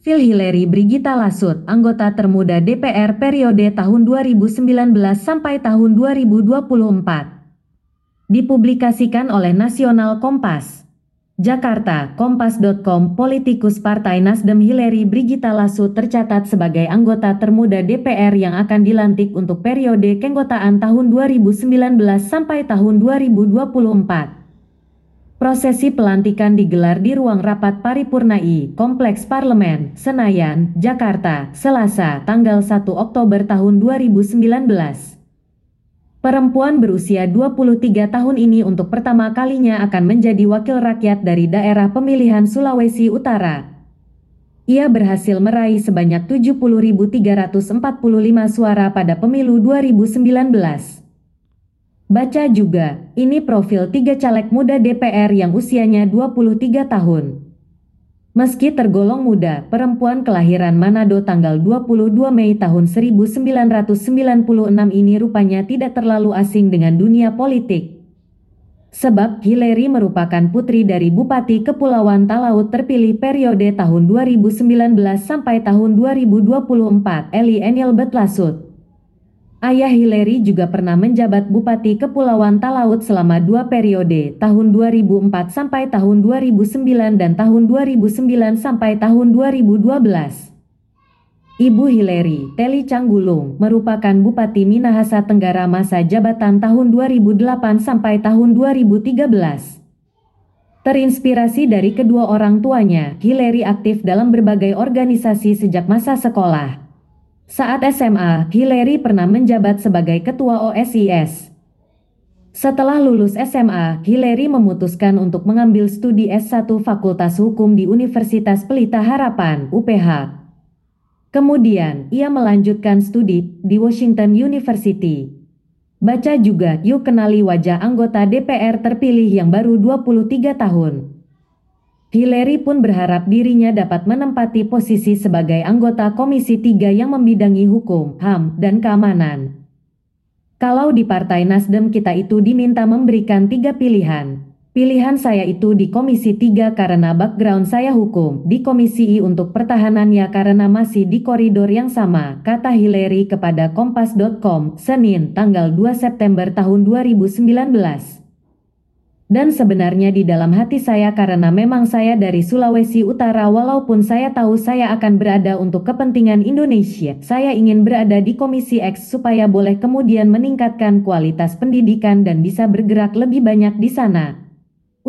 Phil Hillary Brigita Lasut, anggota termuda DPR periode tahun 2019 sampai tahun 2024. Dipublikasikan oleh Nasional Kompas. Jakarta, Kompas.com Politikus Partai Nasdem Hillary Brigita Lasut tercatat sebagai anggota termuda DPR yang akan dilantik untuk periode keanggotaan tahun 2019 sampai tahun 2024. Prosesi pelantikan digelar di ruang rapat paripurna I, Kompleks Parlemen, Senayan, Jakarta, Selasa, tanggal 1 Oktober tahun 2019. Perempuan berusia 23 tahun ini untuk pertama kalinya akan menjadi wakil rakyat dari daerah pemilihan Sulawesi Utara. Ia berhasil meraih sebanyak 70.345 suara pada pemilu 2019. Baca juga, ini profil tiga caleg muda DPR yang usianya 23 tahun. Meski tergolong muda, perempuan kelahiran Manado tanggal 22 Mei tahun 1996 ini rupanya tidak terlalu asing dengan dunia politik. Sebab Hillary merupakan putri dari Bupati Kepulauan Talaut terpilih periode tahun 2019 sampai tahun 2024, Eli Enil Betlasut. Ayah Hillary juga pernah menjabat Bupati Kepulauan Talaut selama dua periode, tahun 2004 sampai tahun 2009 dan tahun 2009 sampai tahun 2012. Ibu Hillary, Teli Canggulung, merupakan Bupati Minahasa Tenggara masa jabatan tahun 2008 sampai tahun 2013. Terinspirasi dari kedua orang tuanya, Hillary aktif dalam berbagai organisasi sejak masa sekolah. Saat SMA, Hillary pernah menjabat sebagai ketua OSIS. Setelah lulus SMA, Hillary memutuskan untuk mengambil studi S1 Fakultas Hukum di Universitas Pelita Harapan, UPH. Kemudian, ia melanjutkan studi di Washington University. Baca juga, yuk kenali wajah anggota DPR terpilih yang baru 23 tahun. Hillary pun berharap dirinya dapat menempati posisi sebagai anggota Komisi 3 yang membidangi hukum, HAM, dan keamanan. Kalau di Partai Nasdem kita itu diminta memberikan tiga pilihan. Pilihan saya itu di Komisi 3 karena background saya hukum, di Komisi I untuk pertahanannya karena masih di koridor yang sama, kata Hillary kepada Kompas.com, Senin, tanggal 2 September tahun 2019. Dan sebenarnya di dalam hati saya karena memang saya dari Sulawesi Utara walaupun saya tahu saya akan berada untuk kepentingan Indonesia. Saya ingin berada di Komisi X supaya boleh kemudian meningkatkan kualitas pendidikan dan bisa bergerak lebih banyak di sana.